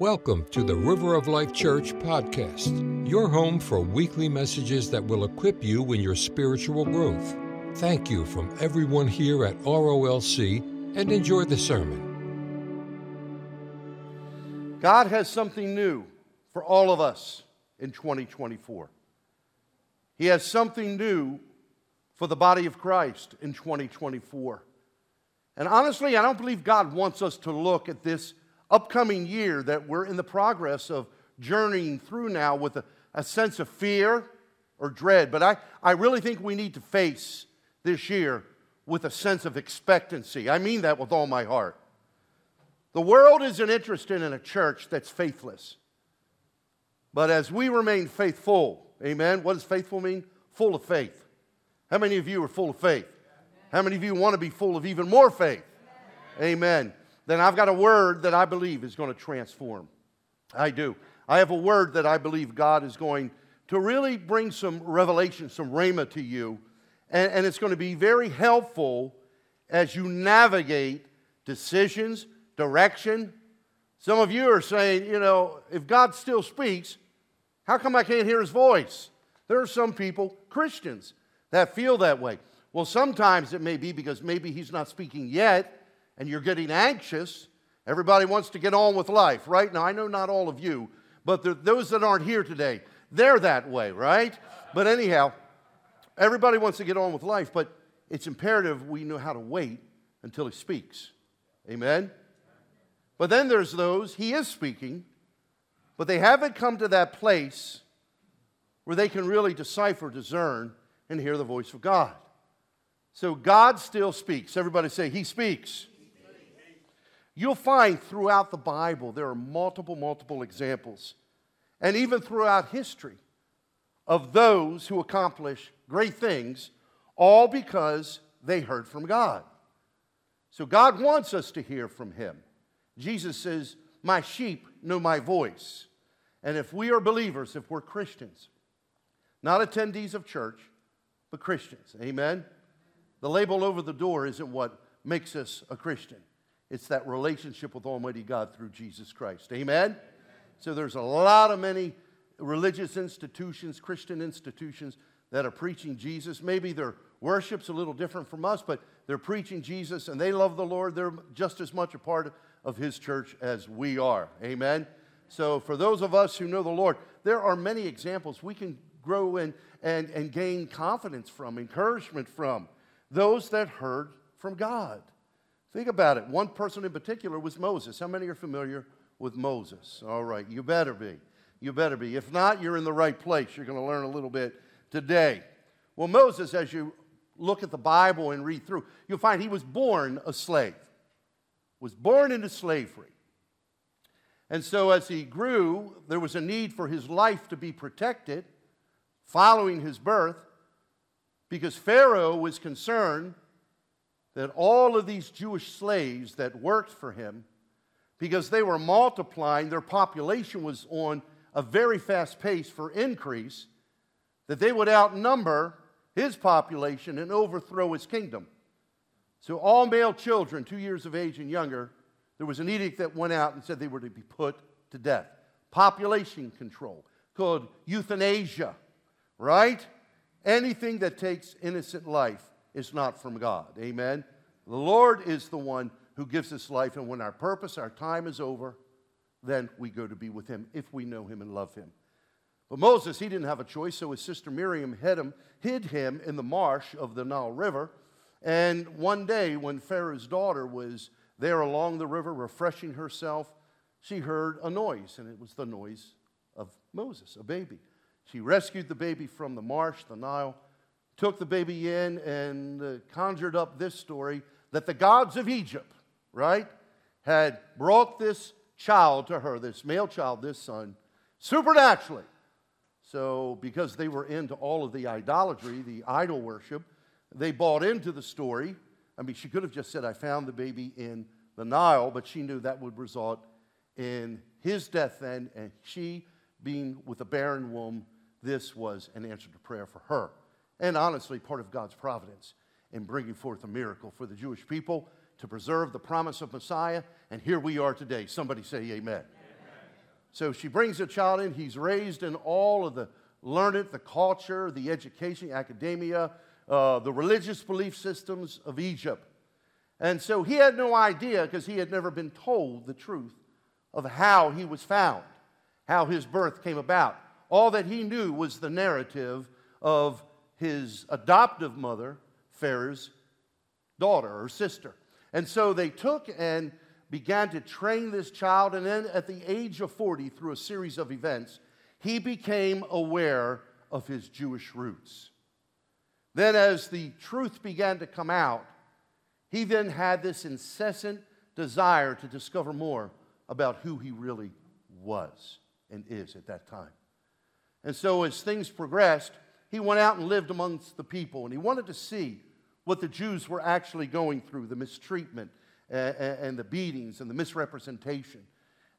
Welcome to the River of Life Church podcast, your home for weekly messages that will equip you in your spiritual growth. Thank you from everyone here at ROLC and enjoy the sermon. God has something new for all of us in 2024. He has something new for the body of Christ in 2024. And honestly, I don't believe God wants us to look at this upcoming year that we're in the progress of journeying through now with a, a sense of fear or dread. But I, I really think we need to face this year with a sense of expectancy. I mean that with all my heart. The world isn't interested in a church that's faithless. But as we remain faithful, amen, what does faithful mean? Full of faith. How many of you are full of faith? How many of you want to be full of even more faith? Amen then I've got a word that I believe is going to transform. I do. I have a word that I believe God is going to really bring some revelation, some rhema to you. And, and it's going to be very helpful as you navigate decisions, direction. Some of you are saying, you know, if God still speaks, how come I can't hear his voice? There are some people, Christians, that feel that way. Well, sometimes it may be because maybe he's not speaking yet and you're getting anxious. Everybody wants to get on with life, right? Now, I know not all of you, but those that aren't here today, they're that way, right? But anyhow, everybody wants to get on with life, but it's imperative we know how to wait until He speaks. Amen? But then there's those, He is speaking, but they haven't come to that place where they can really decipher, discern, and hear the voice of God. So God still speaks. Everybody say, He speaks. You'll find throughout the Bible there are multiple, multiple examples, and even throughout history, of those who accomplish great things, all because they heard from God. So God wants us to hear from Him. Jesus says, My sheep know my voice. And if we are believers, if we're Christians, not attendees of church, but Christians, amen? The label over the door isn't what makes us a Christian. It's that relationship with Almighty God through Jesus Christ. Amen? Amen? So there's a lot of many religious institutions, Christian institutions, that are preaching Jesus. Maybe their worship's a little different from us, but they're preaching Jesus and they love the Lord. They're just as much a part of His church as we are. Amen? So for those of us who know the Lord, there are many examples we can grow in and, and gain confidence from, encouragement from those that heard from God. Think about it. One person in particular was Moses. How many are familiar with Moses? All right, you better be. You better be. If not, you're in the right place. You're going to learn a little bit today. Well, Moses, as you look at the Bible and read through, you'll find he was born a slave, was born into slavery. And so, as he grew, there was a need for his life to be protected following his birth because Pharaoh was concerned that all of these Jewish slaves that worked for him, because they were multiplying, their population was on a very fast pace for increase, that they would outnumber his population and overthrow his kingdom. So, all male children, two years of age and younger, there was an edict that went out and said they were to be put to death. Population control, called euthanasia, right? Anything that takes innocent life is not from God. Amen? The Lord is the one who gives us life, and when our purpose, our time is over, then we go to be with Him if we know Him and love Him. But Moses, he didn't have a choice, so his sister Miriam hid him, hid him in the marsh of the Nile River. And one day, when Pharaoh's daughter was there along the river refreshing herself, she heard a noise, and it was the noise of Moses, a baby. She rescued the baby from the marsh, the Nile, took the baby in and uh, conjured up this story that the gods of Egypt, right, had brought this child to her, this male child, this son, supernaturally. So, because they were into all of the idolatry, the idol worship, they bought into the story. I mean, she could have just said, I found the baby in the Nile, but she knew that would result in his death then, and she being with a barren womb, this was an answer to prayer for her and honestly part of God's providence in bringing forth a miracle for the Jewish people to preserve the promise of Messiah. And here we are today. Somebody say amen. amen. So she brings the child in. He's raised in all of the learned, the culture, the education, academia, uh, the religious belief systems of Egypt. And so he had no idea because he had never been told the truth of how he was found, how his birth came about. All that he knew was the narrative of his adoptive mother, Pharaoh's daughter or sister. And so they took and began to train this child, and then at the age of 40, through a series of events, he became aware of his Jewish roots. Then, as the truth began to come out, he then had this incessant desire to discover more about who he really was and is at that time. And so, as things progressed, he went out and lived amongst the people, and he wanted to see what the Jews were actually going through the mistreatment and, and the beatings and the misrepresentation.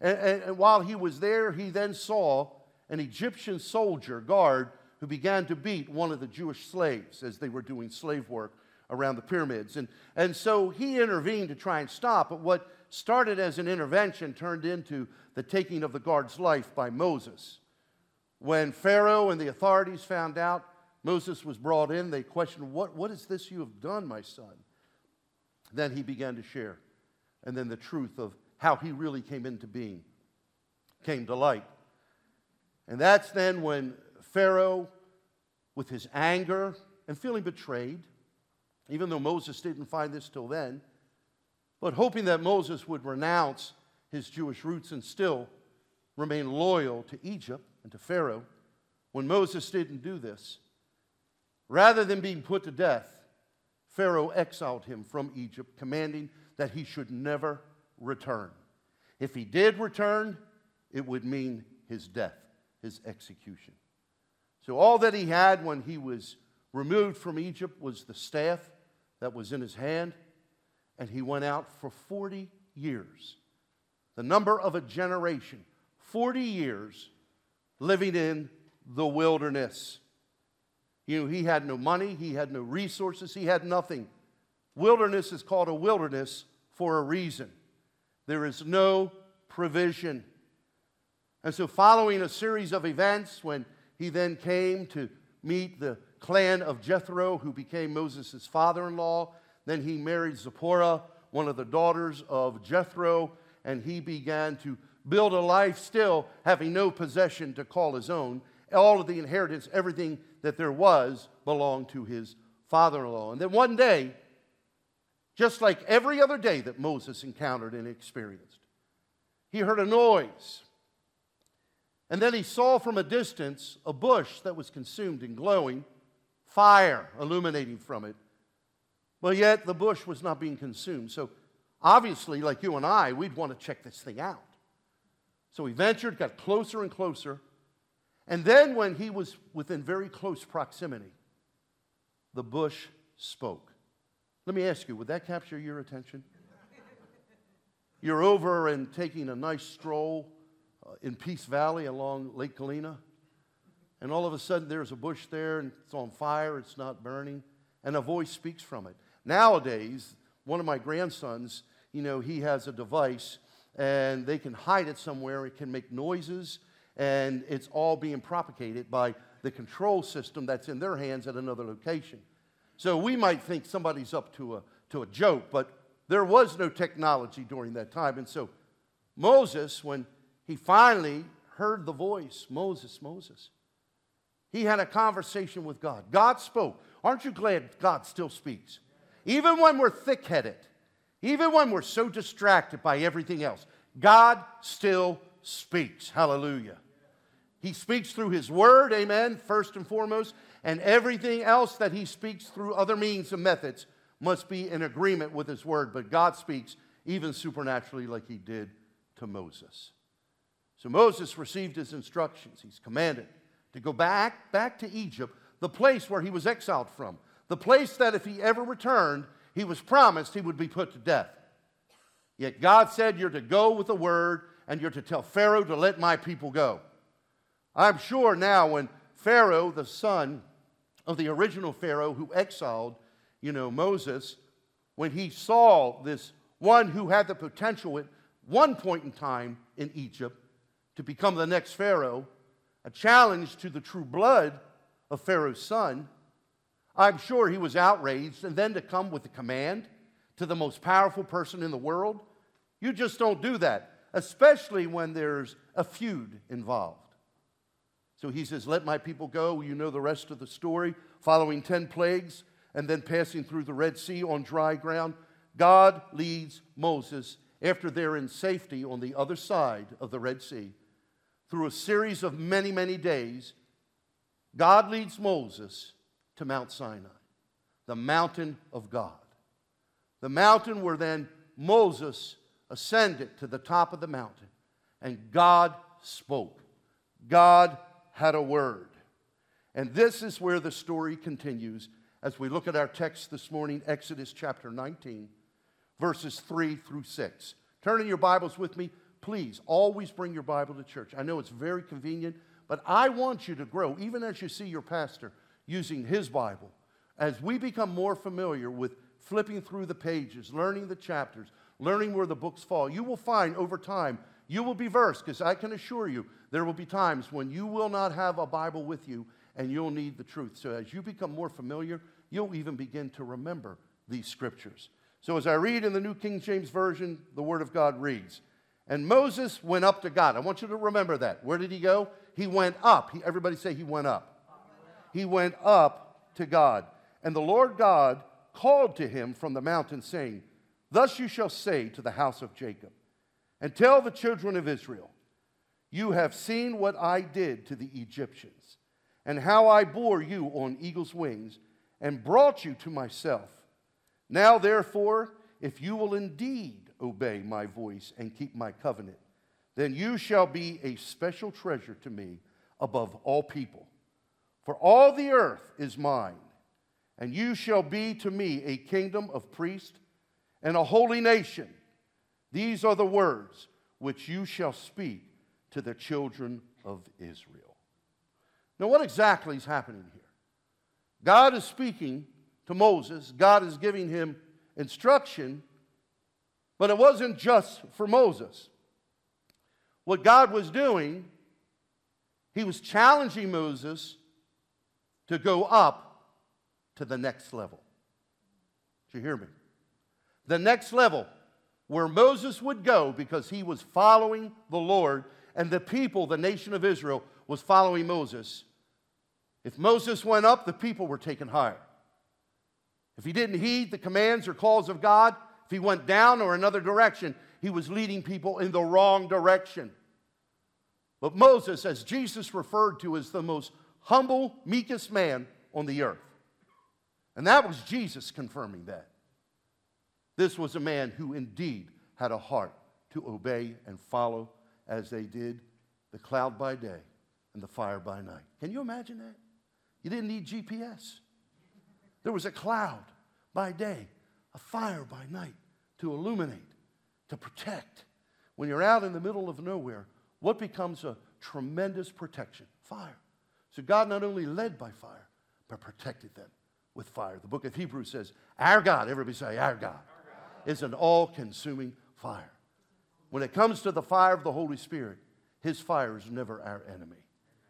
And, and, and while he was there, he then saw an Egyptian soldier guard who began to beat one of the Jewish slaves as they were doing slave work around the pyramids. And, and so he intervened to try and stop, but what started as an intervention turned into the taking of the guard's life by Moses. When Pharaoh and the authorities found out Moses was brought in, they questioned, What, what is this you have done, my son? Then he began to share. And then the truth of how he really came into being came to light. And that's then when Pharaoh, with his anger and feeling betrayed, even though Moses didn't find this till then, but hoping that Moses would renounce his Jewish roots and still remain loyal to Egypt and to Pharaoh, when Moses didn't do this, rather than being put to death, Pharaoh exiled him from Egypt, commanding that he should never return. If he did return, it would mean his death, his execution. So, all that he had when he was removed from Egypt was the staff that was in his hand, and he went out for 40 years. The number of a generation, 40 years living in the wilderness. You know, he had no money, he had no resources, he had nothing. Wilderness is called a wilderness for a reason. There is no provision. And so, following a series of events, when he then came to meet the clan of Jethro, who became Moses' father in law, then he married Zipporah, one of the daughters of Jethro, and he began to build a life still having no possession to call his own. All of the inheritance, everything that there was, belonged to his father in law. And then one day, just like every other day that Moses encountered and experienced. He heard a noise. And then he saw from a distance a bush that was consumed and glowing, fire illuminating from it. But yet the bush was not being consumed. So obviously, like you and I, we'd want to check this thing out. So he ventured, got closer and closer. And then, when he was within very close proximity, the bush spoke. Let me ask you, would that capture your attention? You're over and taking a nice stroll uh, in Peace Valley along Lake Galena, and all of a sudden there's a bush there and it's on fire, it's not burning, and a voice speaks from it. Nowadays, one of my grandsons, you know, he has a device and they can hide it somewhere, it can make noises, and it's all being propagated by the control system that's in their hands at another location. So we might think somebody's up to a, to a joke, but there was no technology during that time. And so Moses, when he finally heard the voice, Moses, Moses, he had a conversation with God. God spoke. Aren't you glad God still speaks? Even when we're thick headed, even when we're so distracted by everything else, God still speaks. Hallelujah. He speaks through His Word, amen, first and foremost and everything else that he speaks through other means and methods must be in agreement with his word. But God speaks even supernaturally, like he did to Moses. So Moses received his instructions. He's commanded to go back, back to Egypt, the place where he was exiled from, the place that if he ever returned, he was promised he would be put to death. Yet God said, You're to go with the word and you're to tell Pharaoh to let my people go. I'm sure now when Pharaoh, the son of the original Pharaoh who exiled, you know, Moses, when he saw this one who had the potential at one point in time in Egypt to become the next Pharaoh, a challenge to the true blood of Pharaoh's son, I'm sure he was outraged. And then to come with a command to the most powerful person in the world, you just don't do that, especially when there's a feud involved. So he says, Let my people go. You know the rest of the story. Following 10 plagues and then passing through the Red Sea on dry ground, God leads Moses after they're in safety on the other side of the Red Sea through a series of many, many days. God leads Moses to Mount Sinai, the mountain of God. The mountain where then Moses ascended to the top of the mountain and God spoke. God had a word. And this is where the story continues as we look at our text this morning, Exodus chapter 19, verses 3 through 6. Turn in your Bibles with me. Please always bring your Bible to church. I know it's very convenient, but I want you to grow, even as you see your pastor using his Bible. As we become more familiar with flipping through the pages, learning the chapters, learning where the books fall, you will find over time you will be versed because I can assure you there will be times when you will not have a Bible with you and you'll need the truth. So as you become more familiar, you'll even begin to remember these scriptures. So as I read in the New King James Version, the Word of God reads, And Moses went up to God. I want you to remember that. Where did he go? He went up. He, everybody say he went up he went up to God. And the Lord God called to him from the mountain, saying, Thus you shall say to the house of Jacob, and tell the children of Israel, You have seen what I did to the Egyptians, and how I bore you on eagle's wings, and brought you to myself. Now, therefore, if you will indeed obey my voice and keep my covenant, then you shall be a special treasure to me above all people for all the earth is mine, and you shall be to me a kingdom of priests and a holy nation. These are the words which you shall speak to the children of Israel. Now, what exactly is happening here? God is speaking to Moses, God is giving him instruction, but it wasn't just for Moses. What God was doing, he was challenging Moses to go up to the next level. Did you hear me? The next level where Moses would go because he was following the Lord and the people, the nation of Israel, was following Moses. If Moses went up, the people were taken higher. If he didn't heed the commands or calls of God, if he went down or another direction, he was leading people in the wrong direction. But Moses, as Jesus referred to as the most humble, meekest man on the earth. And that was Jesus confirming that. This was a man who indeed had a heart to obey and follow as they did the cloud by day and the fire by night. Can you imagine that? You didn't need GPS. There was a cloud by day, a fire by night to illuminate, to protect. When you're out in the middle of nowhere, what becomes a tremendous protection? Fire. So God not only led by fire, but protected them with fire. The book of Hebrews says, Our God, everybody say, Our God, is an all consuming fire. When it comes to the fire of the Holy Spirit, His fire is never our enemy,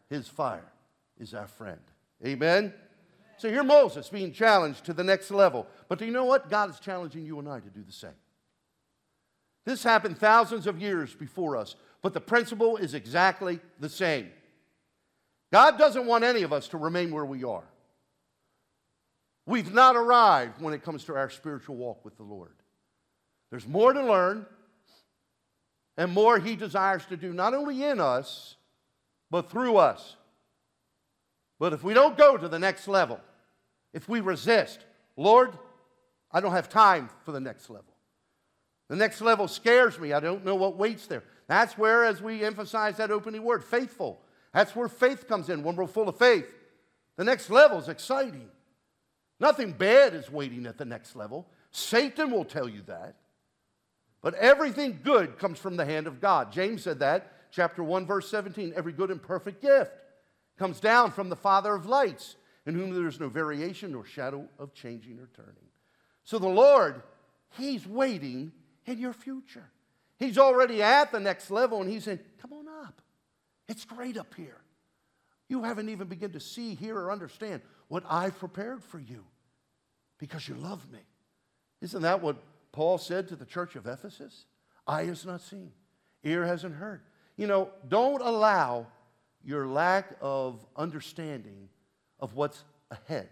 His fire is our friend. Amen? So here Moses being challenged to the next level. But do you know what? God is challenging you and I to do the same. This happened thousands of years before us, but the principle is exactly the same. God doesn't want any of us to remain where we are. We've not arrived when it comes to our spiritual walk with the Lord. There's more to learn and more He desires to do, not only in us, but through us. But if we don't go to the next level, if we resist, Lord, I don't have time for the next level. The next level scares me. I don't know what waits there. That's where, as we emphasize that opening word, faithful. That's where faith comes in when we're full of faith. The next level is exciting. Nothing bad is waiting at the next level. Satan will tell you that. But everything good comes from the hand of God. James said that, chapter 1, verse 17. Every good and perfect gift comes down from the Father of lights, in whom there is no variation nor shadow of changing or turning. So the Lord, He's waiting in your future. He's already at the next level, and He's saying, Come on. It's great up here. You haven't even begun to see, hear, or understand what I've prepared for you because you love me. Isn't that what Paul said to the church of Ephesus? Eye has not seen, ear hasn't heard. You know, don't allow your lack of understanding of what's ahead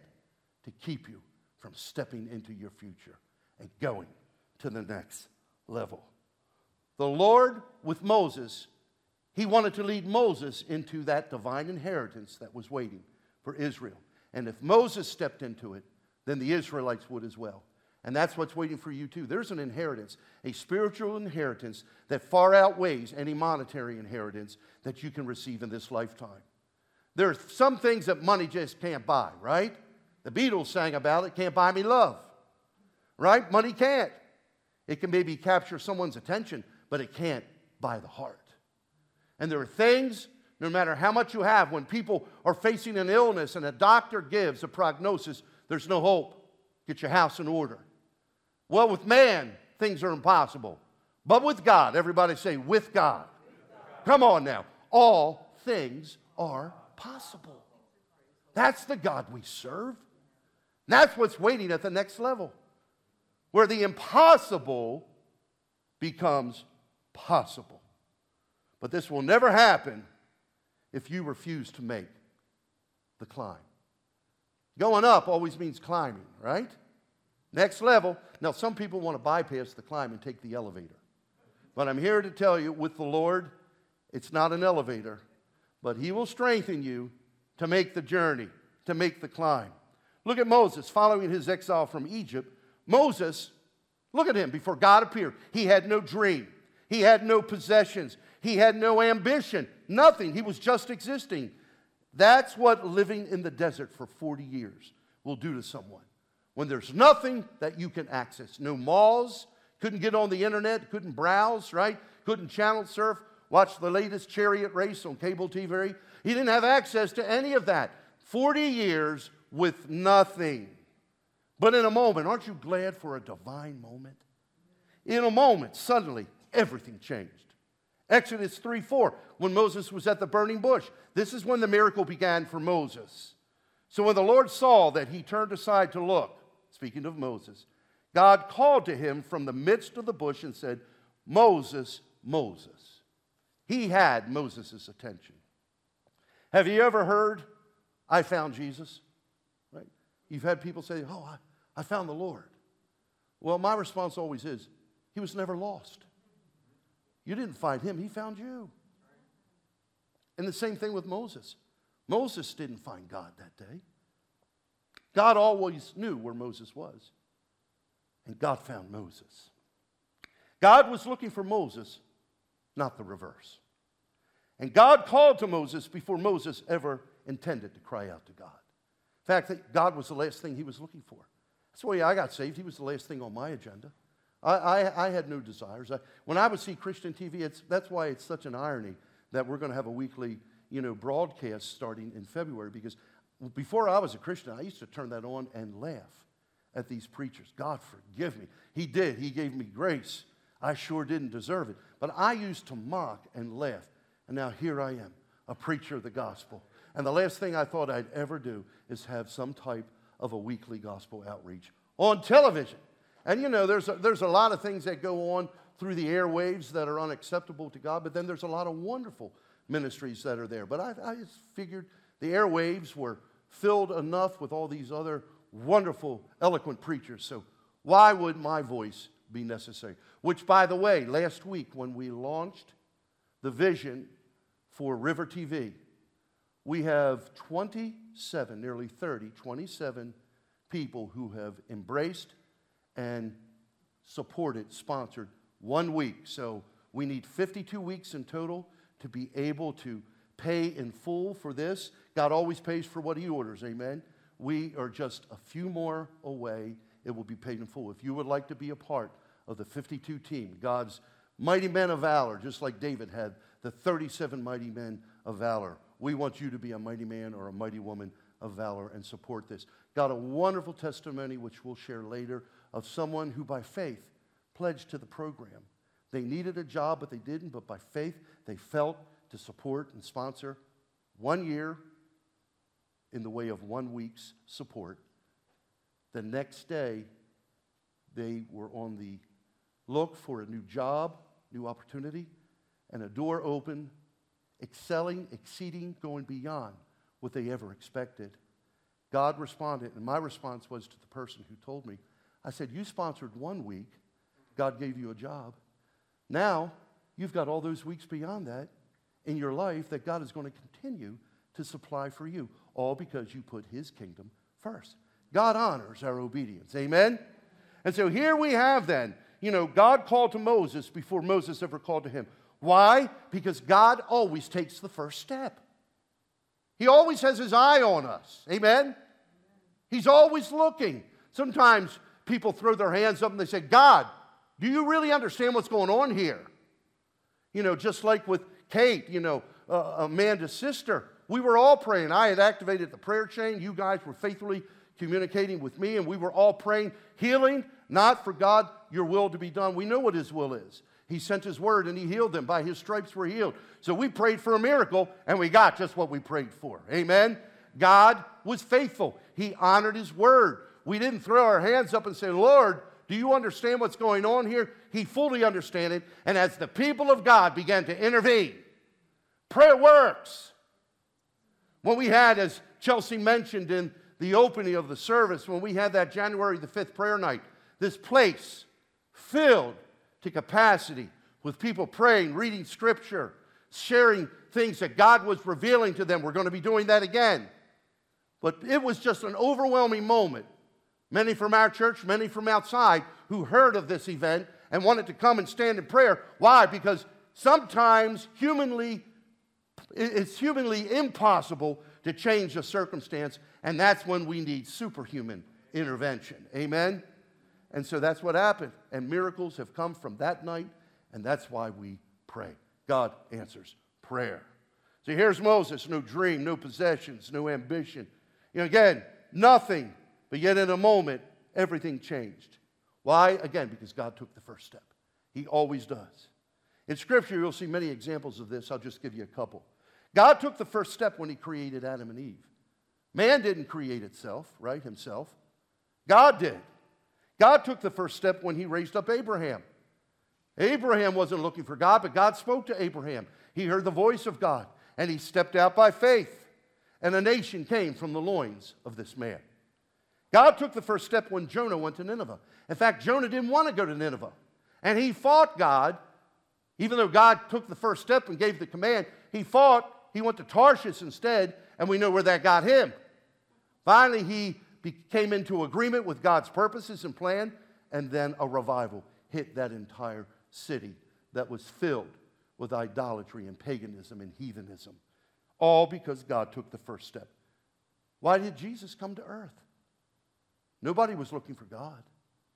to keep you from stepping into your future and going to the next level. The Lord, with Moses, he wanted to lead Moses into that divine inheritance that was waiting for Israel. And if Moses stepped into it, then the Israelites would as well. And that's what's waiting for you too. There's an inheritance, a spiritual inheritance that far outweighs any monetary inheritance that you can receive in this lifetime. There are some things that money just can't buy, right? The Beatles sang about it, can't buy me love. Right? Money can't. It can maybe capture someone's attention, but it can't buy the heart. And there are things, no matter how much you have, when people are facing an illness and a doctor gives a prognosis, there's no hope. Get your house in order. Well, with man, things are impossible. But with God, everybody say, with God. Come on now. All things are possible. That's the God we serve. That's what's waiting at the next level, where the impossible becomes possible. But this will never happen if you refuse to make the climb. Going up always means climbing, right? Next level. Now, some people want to bypass the climb and take the elevator. But I'm here to tell you with the Lord, it's not an elevator, but He will strengthen you to make the journey, to make the climb. Look at Moses following his exile from Egypt. Moses, look at him before God appeared. He had no dream, he had no possessions, he had no ambition, nothing. He was just existing. That's what living in the desert for 40 years will do to someone. When there's nothing that you can access, no malls, couldn't get on the internet, couldn't browse, right? Couldn't channel surf, watch the latest chariot race on cable TV. He didn't have access to any of that. 40 years with nothing. But in a moment, aren't you glad for a divine moment? In a moment, suddenly, everything changed. Exodus 3 4, when Moses was at the burning bush. This is when the miracle began for Moses. So when the Lord saw that he turned aside to look, speaking of Moses, God called to him from the midst of the bush and said, Moses, Moses. He had Moses' attention. Have you ever heard, I found Jesus? Right? You've had people say, Oh, I, I found the Lord. Well, my response always is, He was never lost. You didn't find him, he found you. And the same thing with Moses. Moses didn't find God that day. God always knew where Moses was. And God found Moses. God was looking for Moses, not the reverse. And God called to Moses before Moses ever intended to cry out to God. In fact, God was the last thing he was looking for. That's the way I got saved. He was the last thing on my agenda. I, I, I had no desires. I, when I would see Christian TV, that's why it's such an irony that we're going to have a weekly you know, broadcast starting in February because before I was a Christian, I used to turn that on and laugh at these preachers. God forgive me. He did. He gave me grace. I sure didn't deserve it. But I used to mock and laugh. And now here I am, a preacher of the gospel. And the last thing I thought I'd ever do is have some type of a weekly gospel outreach on television. And you know, there's a, there's a lot of things that go on through the airwaves that are unacceptable to God, but then there's a lot of wonderful ministries that are there. But I, I just figured the airwaves were filled enough with all these other wonderful, eloquent preachers. So why would my voice be necessary? Which, by the way, last week when we launched the vision for River TV, we have 27, nearly 30, 27 people who have embraced and supported, sponsored one week. So we need 52 weeks in total to be able to pay in full for this. God always pays for what He orders, amen. We are just a few more away. It will be paid in full. If you would like to be a part of the 52 team, God's mighty men of valor, just like David had the 37 mighty men of valor, we want you to be a mighty man or a mighty woman of valor and support this. Got a wonderful testimony, which we'll share later, of someone who by faith pledged to the program. They needed a job, but they didn't, but by faith they felt to support and sponsor one year in the way of one week's support. The next day, they were on the look for a new job, new opportunity, and a door open, excelling, exceeding, going beyond what they ever expected. God responded, and my response was to the person who told me, I said, You sponsored one week, God gave you a job. Now, you've got all those weeks beyond that in your life that God is going to continue to supply for you, all because you put His kingdom first. God honors our obedience. Amen? And so here we have then, you know, God called to Moses before Moses ever called to him. Why? Because God always takes the first step. He always has his eye on us. Amen? He's always looking. Sometimes people throw their hands up and they say, God, do you really understand what's going on here? You know, just like with Kate, you know, uh, Amanda's sister, we were all praying. I had activated the prayer chain. You guys were faithfully communicating with me, and we were all praying healing, not for God, your will to be done. We know what His will is. He sent His word and He healed them. By His stripes we're healed. So we prayed for a miracle, and we got just what we prayed for. Amen? God was faithful, He honored His word. We didn't throw our hands up and say, Lord, do you understand what's going on here? He fully understood it. And as the people of God began to intervene, prayer works. What we had, as Chelsea mentioned in the opening of the service, when we had that January the 5th prayer night, this place filled to capacity with people praying, reading scripture, sharing things that God was revealing to them. We're going to be doing that again. But it was just an overwhelming moment many from our church, many from outside, who heard of this event and wanted to come and stand in prayer. Why? Because sometimes humanly, it's humanly impossible to change a circumstance, and that's when we need superhuman intervention. Amen? And so that's what happened. And miracles have come from that night, and that's why we pray. God answers prayer. So here's Moses no dream, no possessions, no ambition. You know, again, nothing but yet, in a moment, everything changed. Why? Again, because God took the first step. He always does. In Scripture, you'll see many examples of this. I'll just give you a couple. God took the first step when He created Adam and Eve. Man didn't create itself, right? Himself. God did. God took the first step when He raised up Abraham. Abraham wasn't looking for God, but God spoke to Abraham. He heard the voice of God, and he stepped out by faith. And a nation came from the loins of this man. God took the first step when Jonah went to Nineveh. In fact, Jonah didn't want to go to Nineveh. And he fought God, even though God took the first step and gave the command. He fought, he went to Tarshish instead, and we know where that got him. Finally, he came into agreement with God's purposes and plan, and then a revival hit that entire city that was filled with idolatry and paganism and heathenism. All because God took the first step. Why did Jesus come to earth? Nobody was looking for God,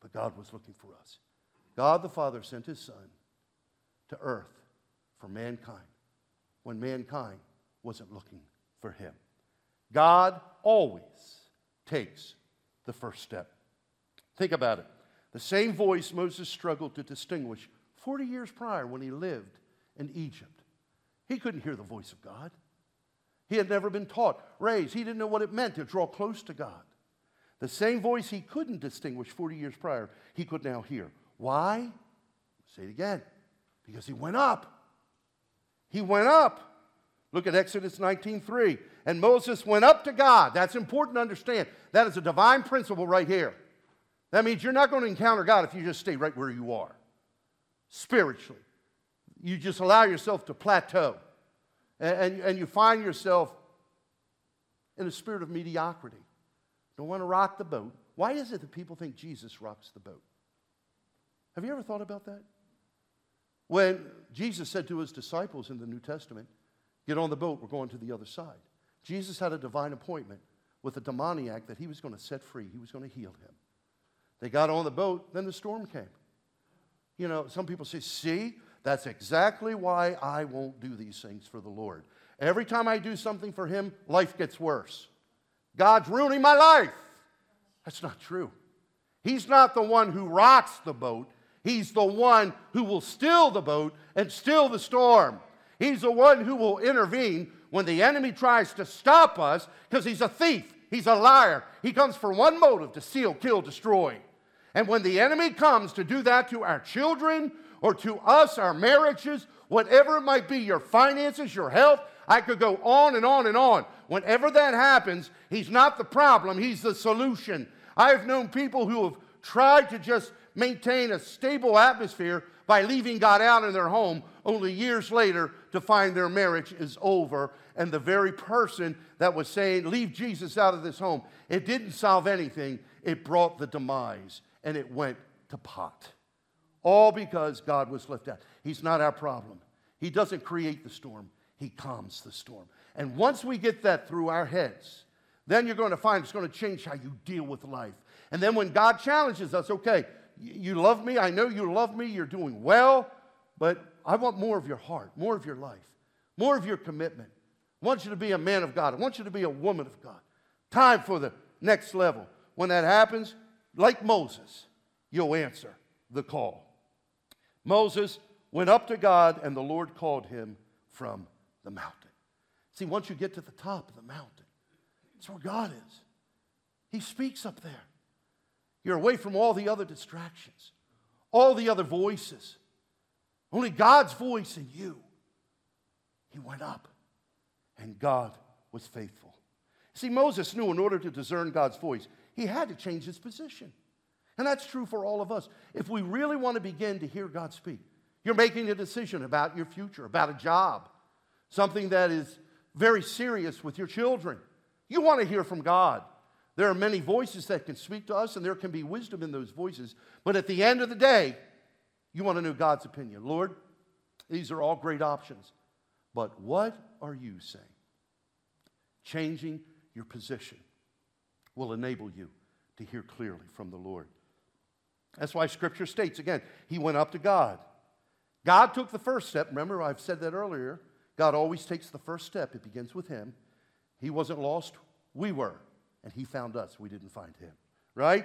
but God was looking for us. God the Father sent his Son to earth for mankind when mankind wasn't looking for him. God always takes the first step. Think about it. The same voice Moses struggled to distinguish 40 years prior when he lived in Egypt. He couldn't hear the voice of God. He had never been taught, raised. He didn't know what it meant to draw close to God. The same voice he couldn't distinguish 40 years prior, he could now hear. Why? Say it again. Because he went up. He went up. Look at Exodus 19:3. And Moses went up to God. That's important to understand. That is a divine principle right here. That means you're not going to encounter God if you just stay right where you are. Spiritually. You just allow yourself to plateau. And, and, and you find yourself in a spirit of mediocrity don't want to rock the boat. Why is it that people think Jesus rocks the boat? Have you ever thought about that? When Jesus said to his disciples in the New Testament, Get on the boat, we're going to the other side. Jesus had a divine appointment with a demoniac that he was going to set free, he was going to heal him. They got on the boat, then the storm came. You know, some people say, See, that's exactly why I won't do these things for the Lord. Every time I do something for him, life gets worse. God's ruining my life. That's not true. He's not the one who rocks the boat, He's the one who will still the boat and still the storm. He's the one who will intervene when the enemy tries to stop us because he's a thief, he's a liar. He comes for one motive to steal, kill, destroy. And when the enemy comes to do that to our children or to us, our marriages, whatever it might be, your finances, your health, I could go on and on and on. Whenever that happens, he's not the problem, he's the solution. I've known people who have tried to just maintain a stable atmosphere by leaving God out in their home, only years later to find their marriage is over. And the very person that was saying, Leave Jesus out of this home, it didn't solve anything. It brought the demise and it went to pot. All because God was left out. He's not our problem. He doesn't create the storm, He calms the storm. And once we get that through our heads, then you're going to find it's going to change how you deal with life. And then when God challenges us, okay, you love me. I know you love me. You're doing well. But I want more of your heart, more of your life, more of your commitment. I want you to be a man of God. I want you to be a woman of God. Time for the next level. When that happens, like Moses, you'll answer the call. Moses went up to God, and the Lord called him from the mountain. See, once you get to the top of the mountain, it's where God is. He speaks up there. You're away from all the other distractions, all the other voices. Only God's voice in you. He went up, and God was faithful. See, Moses knew in order to discern God's voice, he had to change his position. And that's true for all of us. If we really want to begin to hear God speak, you're making a decision about your future, about a job, something that is very serious with your children. You want to hear from God. There are many voices that can speak to us, and there can be wisdom in those voices. But at the end of the day, you want to know God's opinion. Lord, these are all great options. But what are you saying? Changing your position will enable you to hear clearly from the Lord. That's why Scripture states again, he went up to God. God took the first step. Remember, I've said that earlier. God always takes the first step, it begins with him. He wasn't lost, we were and he found us. We didn't find him, right?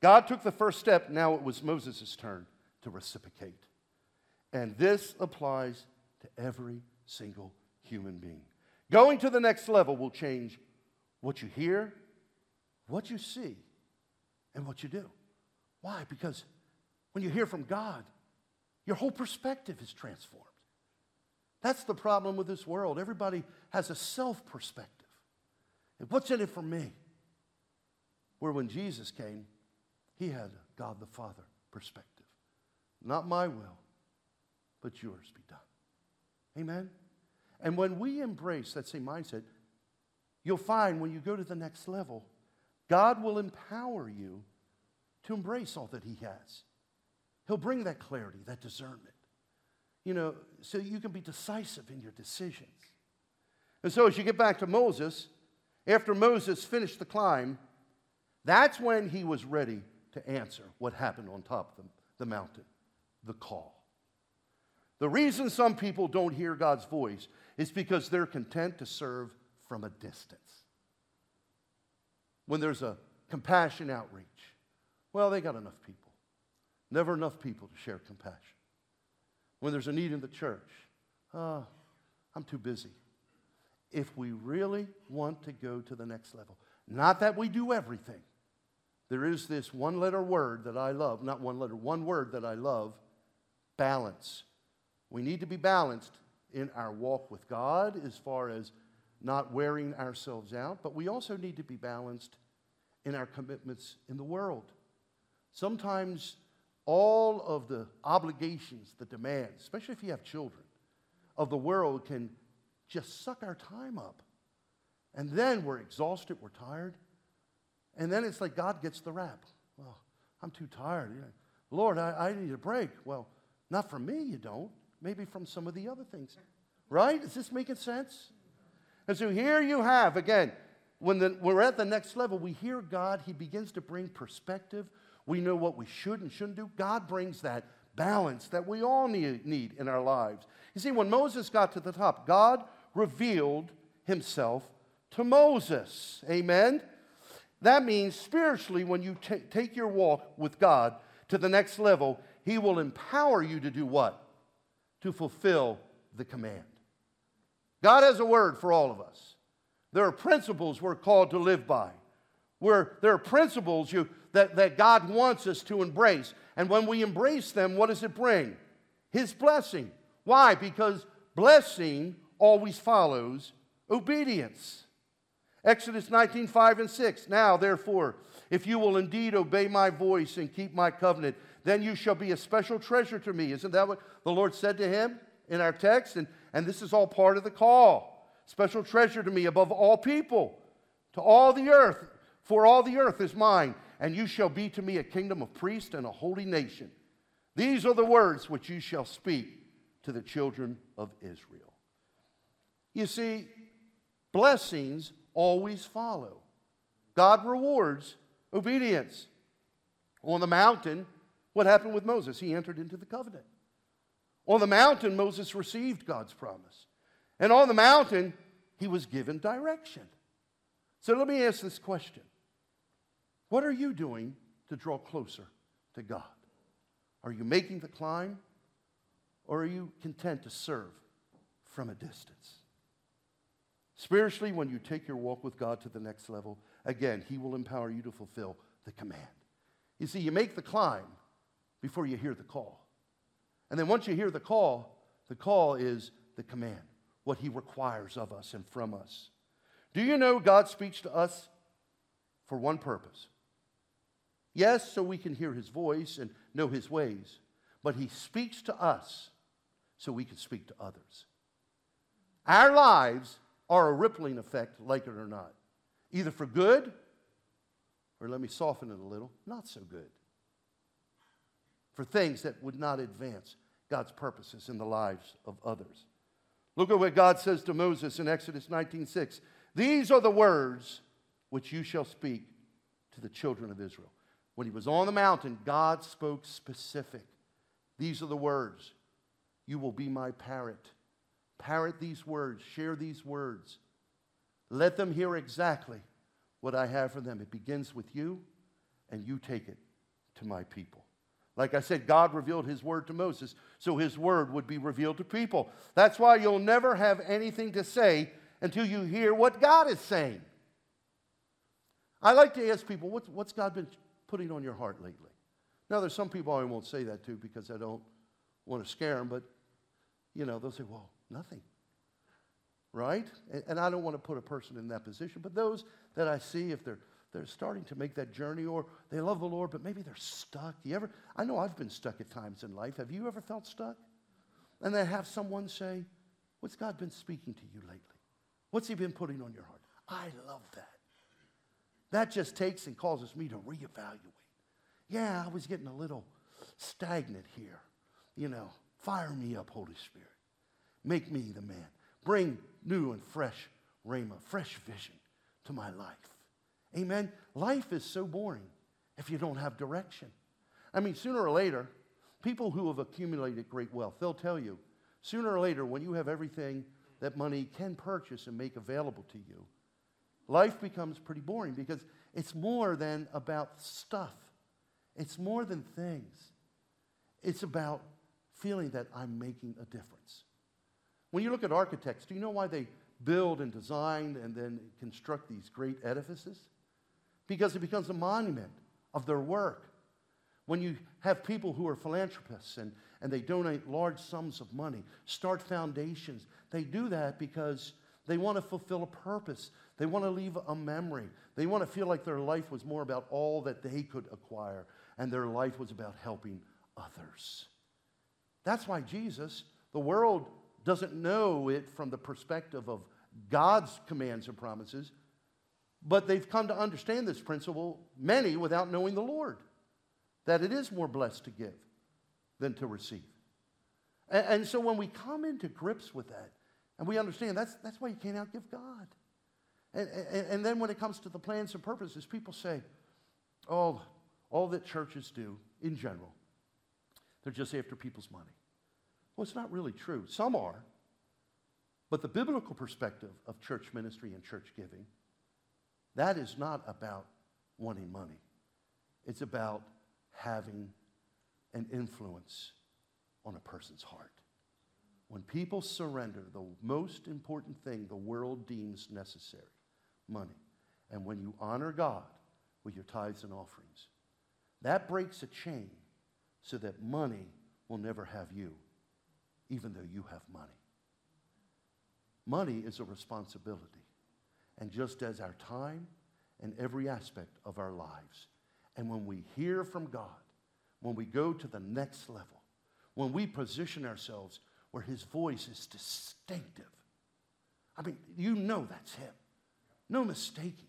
God took the first step. Now it was Moses' turn to reciprocate. And this applies to every single human being. Going to the next level will change what you hear, what you see, and what you do. Why? Because when you hear from God, your whole perspective is transformed. That's the problem with this world. Everybody has a self perspective. What's in it for me? Where when Jesus came, he had God the Father perspective. Not my will, but yours be done. Amen? And when we embrace that same mindset, you'll find when you go to the next level, God will empower you to embrace all that He has. He'll bring that clarity, that discernment. You know, so you can be decisive in your decisions. And so as you get back to Moses, after Moses finished the climb, that's when he was ready to answer what happened on top of the, the mountain the call. The reason some people don't hear God's voice is because they're content to serve from a distance. When there's a compassion outreach, well, they got enough people. Never enough people to share compassion. When there's a need in the church, oh, I'm too busy if we really want to go to the next level. Not that we do everything. There is this one letter word that I love, not one letter, one word that I love balance. We need to be balanced in our walk with God as far as not wearing ourselves out, but we also need to be balanced in our commitments in the world. Sometimes all of the obligations, the demands, especially if you have children, of the world can just suck our time up. And then we're exhausted, we're tired. And then it's like God gets the rap. Well, I'm too tired. Lord, I, I need a break. Well, not from me, you don't. Maybe from some of the other things. Right? Is this making sense? And so here you have, again, when the, we're at the next level, we hear God. He begins to bring perspective. We know what we should and shouldn't do. God brings that balance that we all need, in our lives. You see, when Moses got to the top, God revealed himself to Moses. Amen? That means spiritually, when you t- take your walk with God to the next level, He will empower you to do what? To fulfill the command. God has a word for all of us. There are principles we're called to live by. Where there are principles you, that, that God wants us to embrace. And when we embrace them, what does it bring? His blessing. Why? Because blessing always follows obedience. Exodus 19, 5 and 6. Now, therefore, if you will indeed obey my voice and keep my covenant, then you shall be a special treasure to me. Isn't that what the Lord said to him in our text? And, and this is all part of the call. Special treasure to me above all people, to all the earth, for all the earth is mine, and you shall be to me a kingdom of priests and a holy nation. These are the words which you shall speak to the children of Israel. You see, blessings always follow. God rewards obedience. On the mountain, what happened with Moses? He entered into the covenant. On the mountain, Moses received God's promise. And on the mountain, he was given direction. So let me ask this question What are you doing to draw closer to God? Are you making the climb? Or are you content to serve from a distance? Spiritually, when you take your walk with God to the next level, again, He will empower you to fulfill the command. You see, you make the climb before you hear the call. And then once you hear the call, the call is the command, what He requires of us and from us. Do you know God speaks to us for one purpose? Yes, so we can hear His voice and know His ways, but He speaks to us so we can speak to others. Our lives are a rippling effect, like it or not, either for good or let me soften it a little, not so good for things that would not advance God's purposes in the lives of others. Look at what God says to Moses in Exodus 19:6. These are the words which you shall speak to the children of Israel. When he was on the mountain, God spoke specific. These are the words. You will be my parrot. Parrot these words, share these words. Let them hear exactly what I have for them. It begins with you, and you take it to my people. Like I said, God revealed his word to Moses, so his word would be revealed to people. That's why you'll never have anything to say until you hear what God is saying. I like to ask people, what's, what's God been putting on your heart lately? Now, there's some people I won't say that to because I don't want to scare them, but, you know, they'll say, well, nothing. Right? And, and I don't want to put a person in that position, but those that I see, if they're they're starting to make that journey or they love the Lord, but maybe they're stuck. You ever, I know I've been stuck at times in life. Have you ever felt stuck? And then have someone say, What's God been speaking to you lately? What's He been putting on your heart? I love that. That just takes and causes me to reevaluate. Yeah, I was getting a little stagnant here. You know, fire me up, Holy Spirit. Make me the man. Bring new and fresh rhema, fresh vision to my life. Amen. Life is so boring if you don't have direction. I mean, sooner or later, people who have accumulated great wealth, they'll tell you, sooner or later, when you have everything that money can purchase and make available to you, life becomes pretty boring because it's more than about stuff. It's more than things. It's about feeling that I'm making a difference. When you look at architects, do you know why they build and design and then construct these great edifices? because it becomes a monument of their work. When you have people who are philanthropists and, and they donate large sums of money, start foundations, they do that because they want to fulfill a purpose. They want to leave a memory. They want to feel like their life was more about all that they could acquire and their life was about helping others. That's why Jesus, the world doesn't know it from the perspective of God's commands and promises. But they've come to understand this principle, many without knowing the Lord, that it is more blessed to give than to receive. And, so when we come into grips with that, and we understand that's, that's why you can't outgive God. And, and, and then when it comes to the plans and purposes, people say, oh, all that churches do in general, they're just after people's money. Well, it's not really true. Some are. But the biblical perspective of church ministry and church giving that is not about wanting money, it's about having an influence on a person's heart. When people surrender the most important thing the world deems necessary money, and when you honor God with your tithes and offerings, that breaks a chain so that money will never have you, even though you have money. Money is a responsibility. And just as our time and every aspect of our lives, and when we hear from God, when we go to the next level, when we position ourselves where His voice is distinctive, I mean, you know that's Him. No mistaking.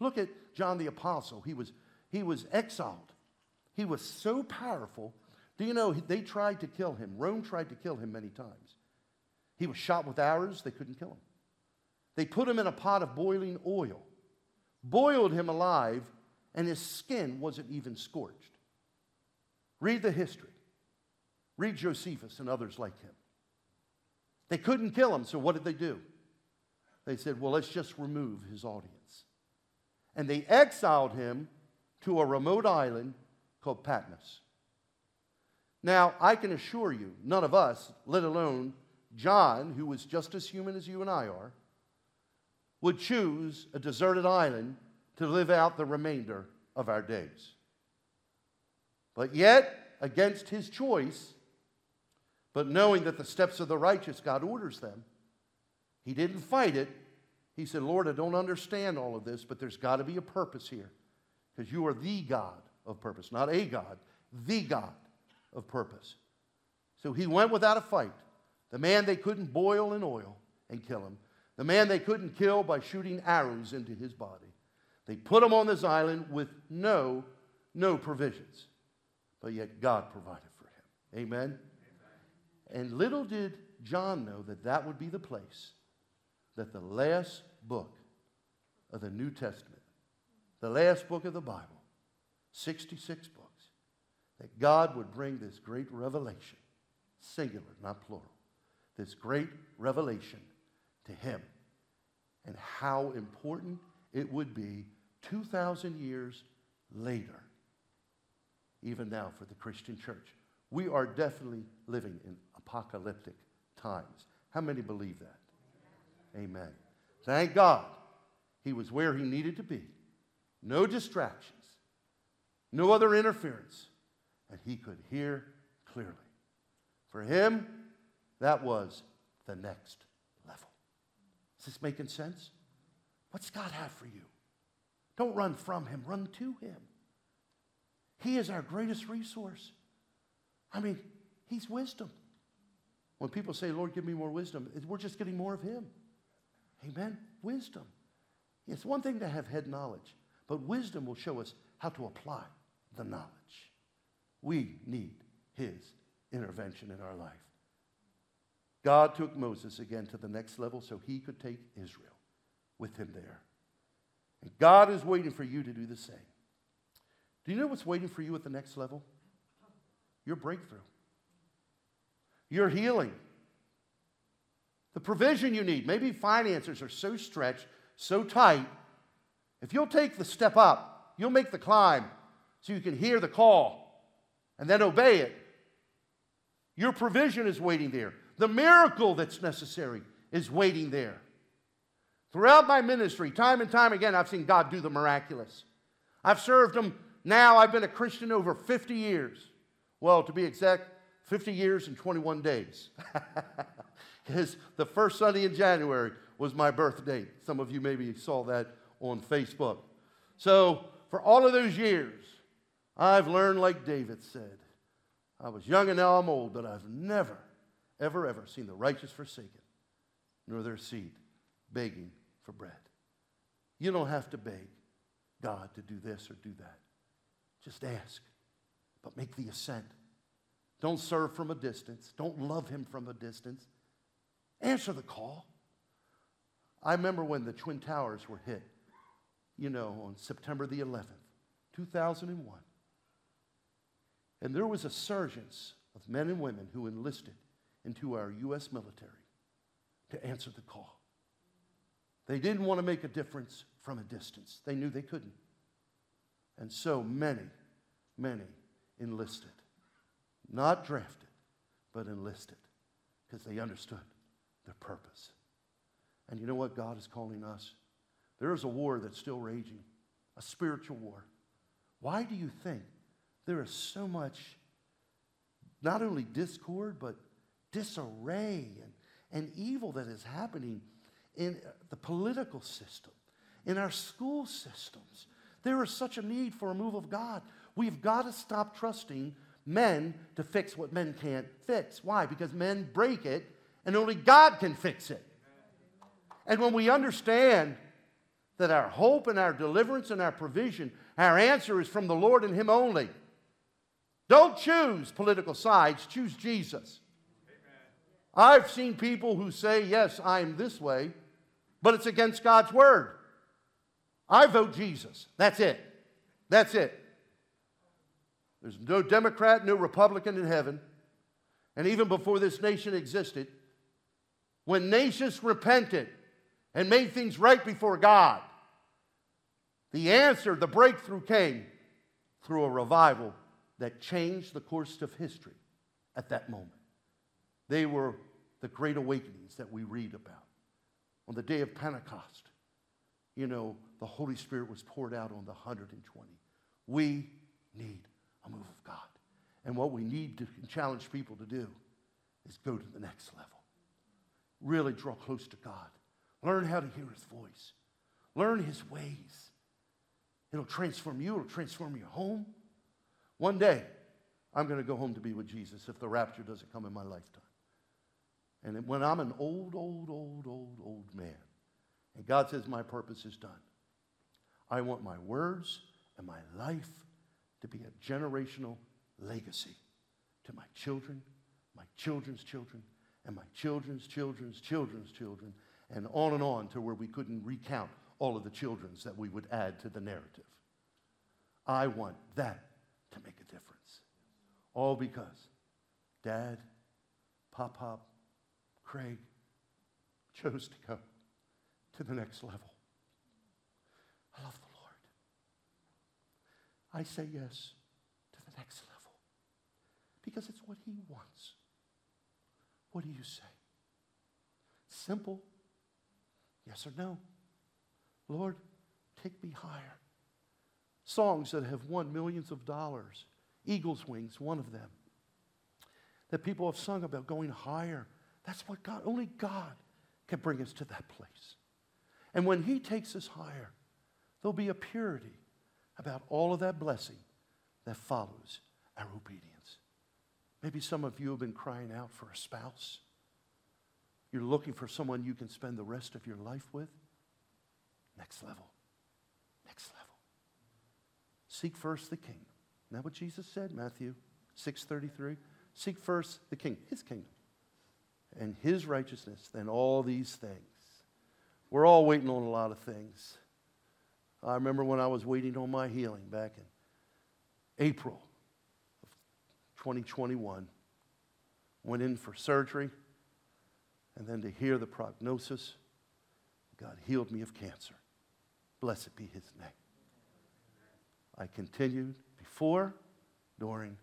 Look at John the Apostle. He was, he was exiled. He was so powerful. Do you know they tried to kill him? Rome tried to kill him many times. He was shot with arrows, they couldn't kill him. They put him in a pot of boiling oil, boiled him alive, and his skin wasn't even scorched. Read the history. Read Josephus and others like him. They couldn't kill him, so what did they do? They said, well, let's just remove his audience. And they exiled him to a remote island called Patmos. Now, I can assure you, none of us, let alone John, who was just as human as you and I are, would choose a deserted island to live out the remainder of our days. But yet, against his choice, but knowing that the steps of the righteous, God orders them, he didn't fight it. He said, Lord, I don't understand all of this, but there's got to be a purpose here because you are the God of purpose, not a God, the God of purpose. So he went without a fight. The man they couldn't boil in oil and kill him, the man they couldn't kill by shooting arrows into his body. They put him on this island with no, no provisions. But yet God provided for him. Amen? And little did John know that that would be the place that the last book of the New Testament, the last book of the Bible, 66 books, that God would bring this great revelation, singular, not plural, this great revelation to him and how important it would be 2,000 years later, even now for the Christian church. We are definitely living in apocalyptic times. How many believe that? Amen. Thank God he was where he needed to be. No distractions, no other interference, and he could hear clearly. For him, that was the next level. Is this making sense? What's God have for you? Don't run from him, run to him. He is our greatest resource. I mean, he's wisdom. When people say, Lord, give me more wisdom, we're just getting more of him. Amen? Wisdom. It's one thing to have head knowledge, but wisdom will show us how to apply the knowledge. We need his intervention in our life. God took Moses again to the next level so he could take Israel with him there. And God is waiting for you to do the same. Do you know what's waiting for you at the next level? Your breakthrough, your healing, the provision you need. Maybe finances are so stretched, so tight. If you'll take the step up, you'll make the climb so you can hear the call and then obey it. Your provision is waiting there. The miracle that's necessary is waiting there. Throughout my ministry, time and time again, I've seen God do the miraculous. I've served Him now, I've been a Christian over 50 years. Well, to be exact, 50 years and 21 days. Because the first Sunday in January was my birthday. Some of you maybe saw that on Facebook. So, for all of those years, I've learned, like David said, I was young and now I'm old, but I've never, ever, ever seen the righteous forsaken, nor their seed begging for bread. You don't have to beg God to do this or do that. Just ask, but make the ascent. Don't serve from a distance. Don't love Him from a distance. Answer the call. I remember when the Twin Towers were hit, you know, on September the 11th, 2001. And there was a surgence of men and women who enlisted into our U.S. military to answer the call. They didn't want to make a difference from a distance, they knew they couldn't. And so many, many enlisted. Not drafted, but enlisted because they understood their purpose. And you know what God is calling us? There is a war that's still raging, a spiritual war. Why do you think there is so much, not only discord, but disarray and, and evil that is happening in the political system, in our school systems? There is such a need for a move of God. We've got to stop trusting men to fix what men can't fix. Why? Because men break it and only God can fix it. And when we understand that our hope and our deliverance and our provision, our answer is from the Lord and Him only. Don't choose political sides, choose Jesus. Amen. I've seen people who say, Yes, I'm this way, but it's against God's word. I vote Jesus. That's it. That's it. There's no Democrat, no Republican in heaven. And even before this nation existed, when nations repented and made things right before God, the answer, the breakthrough came through a revival that changed the course of history at that moment. They were the great awakenings that we read about. On the day of Pentecost, you know, the Holy Spirit was poured out on the 120. We need a move of God. And what we need to challenge people to do is go to the next level. Really draw close to God. Learn how to hear his voice. Learn his ways. It'll transform you, it'll transform your home. One day, I'm going to go home to be with Jesus if the rapture doesn't come in my lifetime. And when I'm an old, old, old, old, old man, and God says my purpose is done, I want my words and my life to be a generational legacy to my children, my children's children, and my children's children's children's children, and on and on to where we couldn't recount all of the children's that we would add to the narrative. I want that to make a difference. All because Dad, Pop Pop, Craig chose to go to the next level. I love the I say yes to the next level because it's what He wants. What do you say? Simple. Yes or no? Lord, take me higher. Songs that have won millions of dollars. Eagle's Wings, one of them. That people have sung about going higher. That's what God, only God can bring us to that place. And when He takes us higher, there'll be a purity about all of that blessing that follows our obedience. Maybe some of you have been crying out for a spouse. You're looking for someone you can spend the rest of your life with. Next level. Next level. Seek first the kingdom. Isn't that what Jesus said? Matthew 6:33. Seek first the king, his kingdom, and his righteousness, then all these things. We're all waiting on a lot of things. I remember when I was waiting on my healing back in April of 2021. Went in for surgery, and then to hear the prognosis, God healed me of cancer. Blessed be his name. I continued before, during,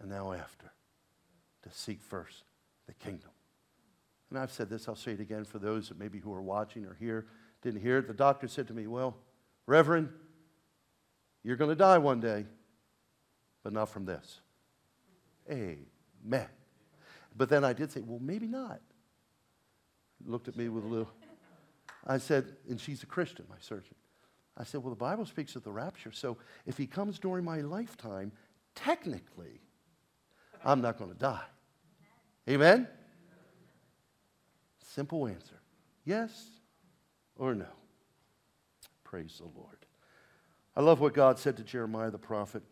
and now after to seek first the kingdom. And I've said this, I'll say it again for those that maybe who are watching or here didn't hear it. The doctor said to me, Well, Reverend, you're going to die one day, but not from this. Amen. But then I did say, well, maybe not. Looked at me with a little. I said, and she's a Christian, my surgeon. I said, well, the Bible speaks of the rapture. So if he comes during my lifetime, technically, I'm not going to die. Amen? Simple answer yes or no. Praise the Lord. I love what God said to Jeremiah the prophet.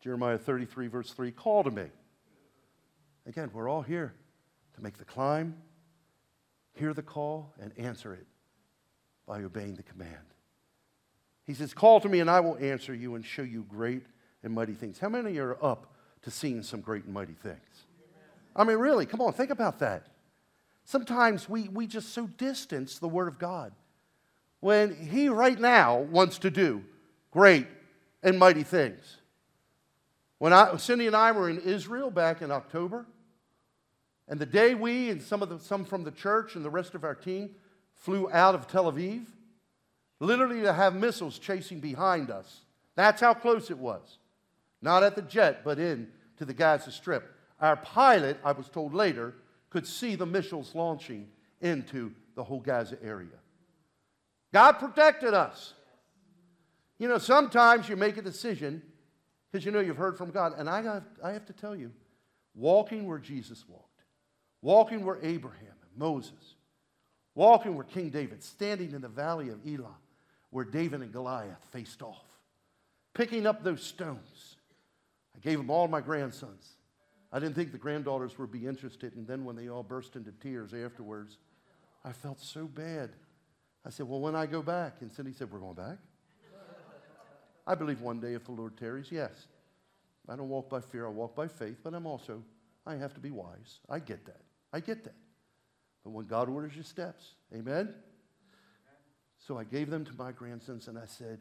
Jeremiah 33, verse 3 Call to me. Again, we're all here to make the climb, hear the call, and answer it by obeying the command. He says, Call to me, and I will answer you and show you great and mighty things. How many are up to seeing some great and mighty things? I mean, really, come on, think about that. Sometimes we, we just so distance the Word of God when he right now wants to do great and mighty things. When I, Cindy and I were in Israel back in October, And the day we and some, of the, some from the church and the rest of our team flew out of Tel Aviv, literally to have missiles chasing behind us. That's how close it was. Not at the jet, but in to the Gaza Strip. Our pilot, I was told later, could see the missiles launching into the whole Gaza area. God protected us. You know, sometimes you make a decision because you know you've heard from God. And I have, I have to tell you, walking where Jesus walked, walking where Abraham and Moses, walking where King David, standing in the valley of Elah, where David and Goliath faced off, picking up those stones. I gave them all my grandsons. I didn't think the granddaughters would be interested, and then when they all burst into tears afterwards, I felt so bad. I said, Well, when I go back? And Cindy said, We're going back. I believe one day if the Lord tarries, yes. I don't walk by fear, I walk by faith, but I'm also, I have to be wise. I get that. I get that. But when God orders your steps, amen? So I gave them to my grandsons and I said,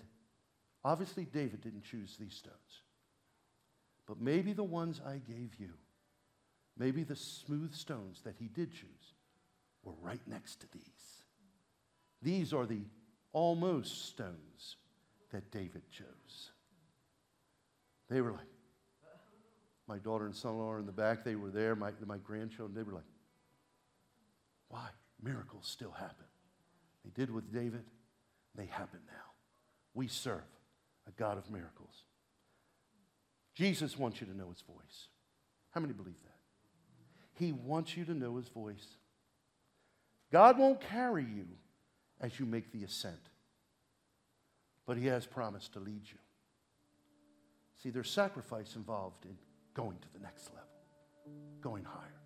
obviously David didn't choose these stones. But maybe the ones I gave you, maybe the smooth stones that he did choose, were right next to these. These are the almost stones that David chose. They were like, my daughter and son in law are in the back. They were there, my, my grandchildren. They were like, why? Miracles still happen. They did with David, they happen now. We serve a God of miracles. Jesus wants you to know his voice. How many believe that? He wants you to know his voice. God won't carry you as you make the ascent, but he has promised to lead you. See, there's sacrifice involved in going to the next level, going higher.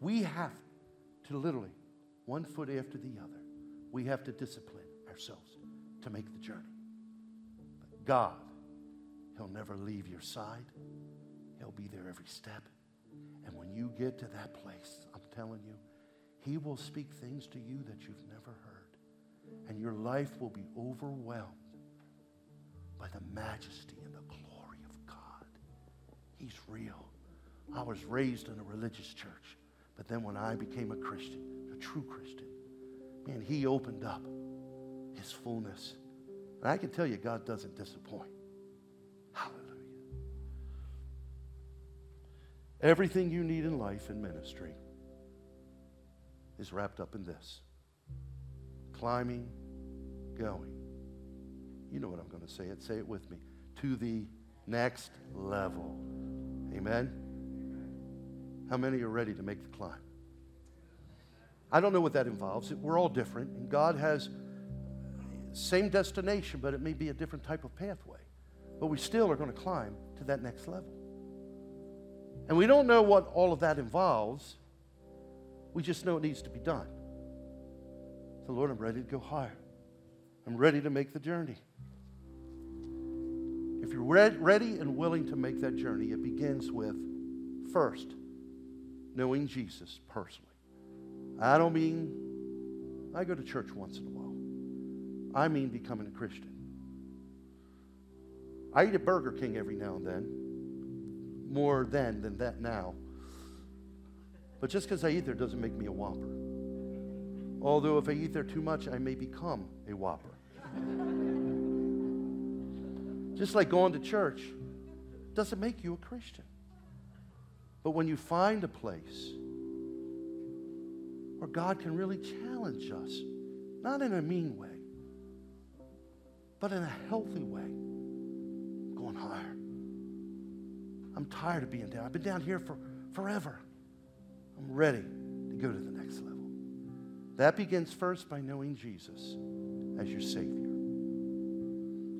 We have to literally, one foot after the other, we have to discipline ourselves to make the journey. But God, He'll never leave your side, He'll be there every step. And when you get to that place, I'm telling you, He will speak things to you that you've never your life will be overwhelmed by the majesty and the glory of God. He's real. I was raised in a religious church, but then when I became a Christian, a true Christian, man, He opened up His fullness. And I can tell you, God doesn't disappoint. Hallelujah. Everything you need in life and ministry is wrapped up in this climbing, going. You know what I'm going to say it. Say it with me. To the next level. Amen? How many are ready to make the climb? I don't know what that involves. We're all different, and God has same destination, but it may be a different type of pathway. But we still are going to climb to that next level. And we don't know what all of that involves. We just know it needs to be done. So, Lord, I'm ready to go higher. I'm ready to make the journey. If you're ready and willing to make that journey, it begins with first knowing Jesus personally. I don't mean I go to church once in a while. I mean becoming a Christian. I eat at Burger King every now and then, more then than that now. But just because I eat there doesn't make me a whopper. Although if I eat there too much, I may become a whopper. Just like going to church doesn't make you a Christian. But when you find a place where God can really challenge us, not in a mean way, but in a healthy way. Going higher. I'm tired of being down. I've been down here for forever. I'm ready to go to the next level. That begins first by knowing Jesus as your Savior.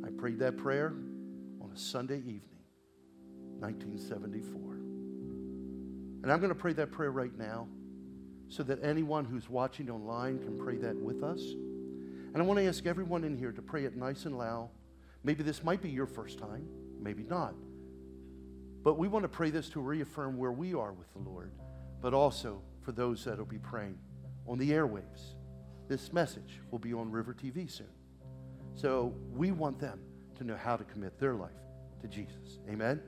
I prayed that prayer on a Sunday evening, 1974. And I'm going to pray that prayer right now so that anyone who's watching online can pray that with us. And I want to ask everyone in here to pray it nice and loud. Maybe this might be your first time, maybe not. But we want to pray this to reaffirm where we are with the Lord, but also for those that will be praying on the airwaves. This message will be on River TV soon. So we want them to know how to commit their life to Jesus. Amen?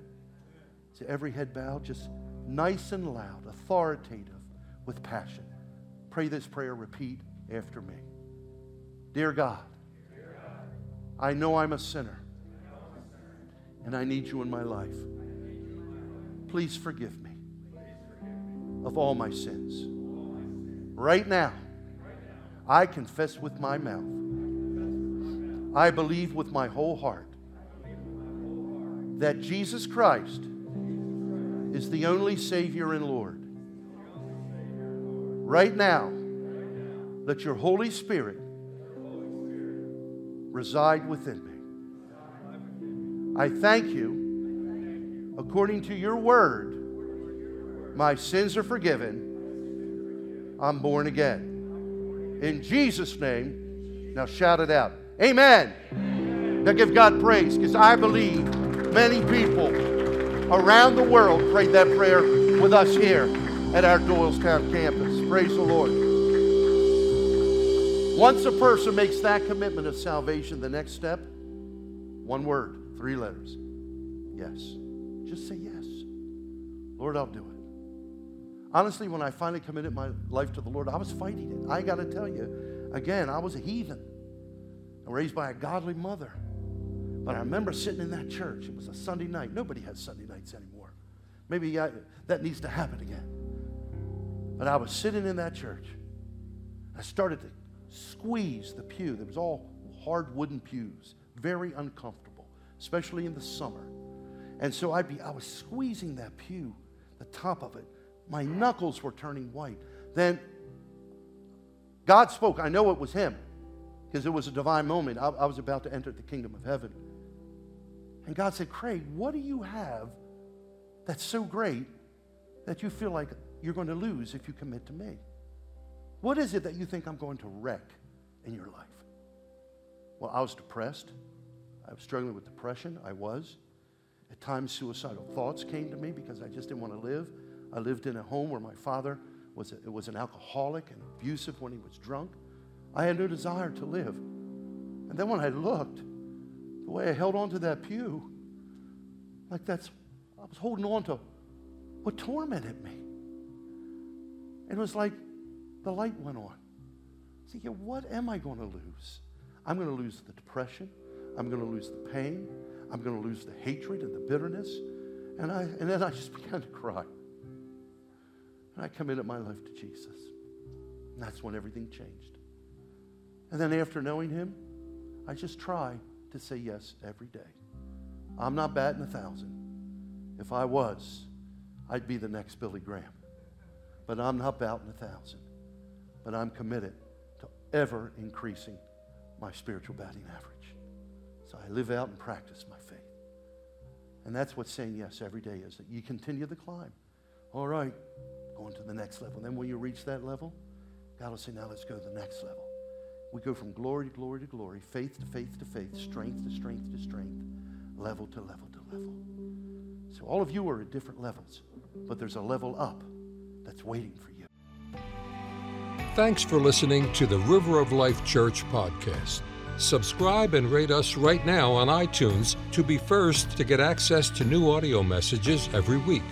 So every head bowed, just nice and loud, authoritative, with passion. Pray this prayer, repeat after me. Dear God, I know I'm a sinner, and I need you in my life. Please forgive me of all my sins. Right now, I confess with my mouth. I believe with my whole heart that Jesus Christ is the only Savior and Lord. Right now, let your Holy Spirit reside within me. I thank you. According to your word, my sins are forgiven. I'm born again. In Jesus' name, now shout it out. Amen. Now give God praise because I believe many people around the world prayed that prayer with us here at our Doylestown campus. Praise the Lord. Once a person makes that commitment of salvation, the next step, one word, three letters. Yes. Just say yes. Lord, I'll do it. Honestly, when I finally committed my life to the Lord, I was fighting it. I got to tell you, again, I was a heathen, raised by a godly mother. But I remember sitting in that church. It was a Sunday night. Nobody has Sunday nights anymore. Maybe I, that needs to happen again. But I was sitting in that church. I started to squeeze the pew. There was all hard wooden pews, very uncomfortable, especially in the summer. And so I'd be, I was squeezing that pew, the top of it. My knuckles were turning white. Then God spoke. I know it was Him because it was a divine moment. I, I was about to enter the kingdom of heaven. And God said, Craig, what do you have that's so great that you feel like you're going to lose if you commit to me? What is it that you think I'm going to wreck in your life? Well, I was depressed. I was struggling with depression. I was. At times, suicidal thoughts came to me because I just didn't want to live. I lived in a home where my father was, a, was an alcoholic and abusive when he was drunk. I had no desire to live. And then when I looked, the way I held on to that pew, like that's, I was holding on to what tormented me. And it was like the light went on. Said, yeah, what am I going to lose? I'm going to lose the depression. I'm going to lose the pain. I'm going to lose the hatred and the bitterness. And, I, and then I just began to cry. And I committed my life to Jesus. And that's when everything changed. And then after knowing him, I just try to say yes every day. I'm not batting a thousand. If I was, I'd be the next Billy Graham. But I'm not batting a thousand. But I'm committed to ever increasing my spiritual batting average. So I live out and practice my faith. And that's what saying yes every day is that you continue the climb. All right, going to the next level. And then when you reach that level, God will say, now let's go to the next level. We go from glory to glory to glory, faith to faith to faith, strength to strength to strength, level to level to level. So all of you are at different levels, but there's a level up that's waiting for you. Thanks for listening to the River of Life Church podcast. Subscribe and rate us right now on iTunes to be first to get access to new audio messages every week.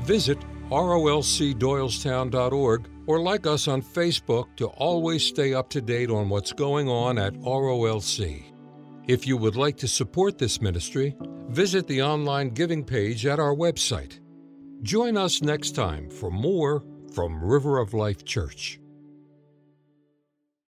Visit rolcdoylestown.org or like us on Facebook to always stay up to date on what's going on at ROLC. If you would like to support this ministry, visit the online giving page at our website. Join us next time for more from River of Life Church.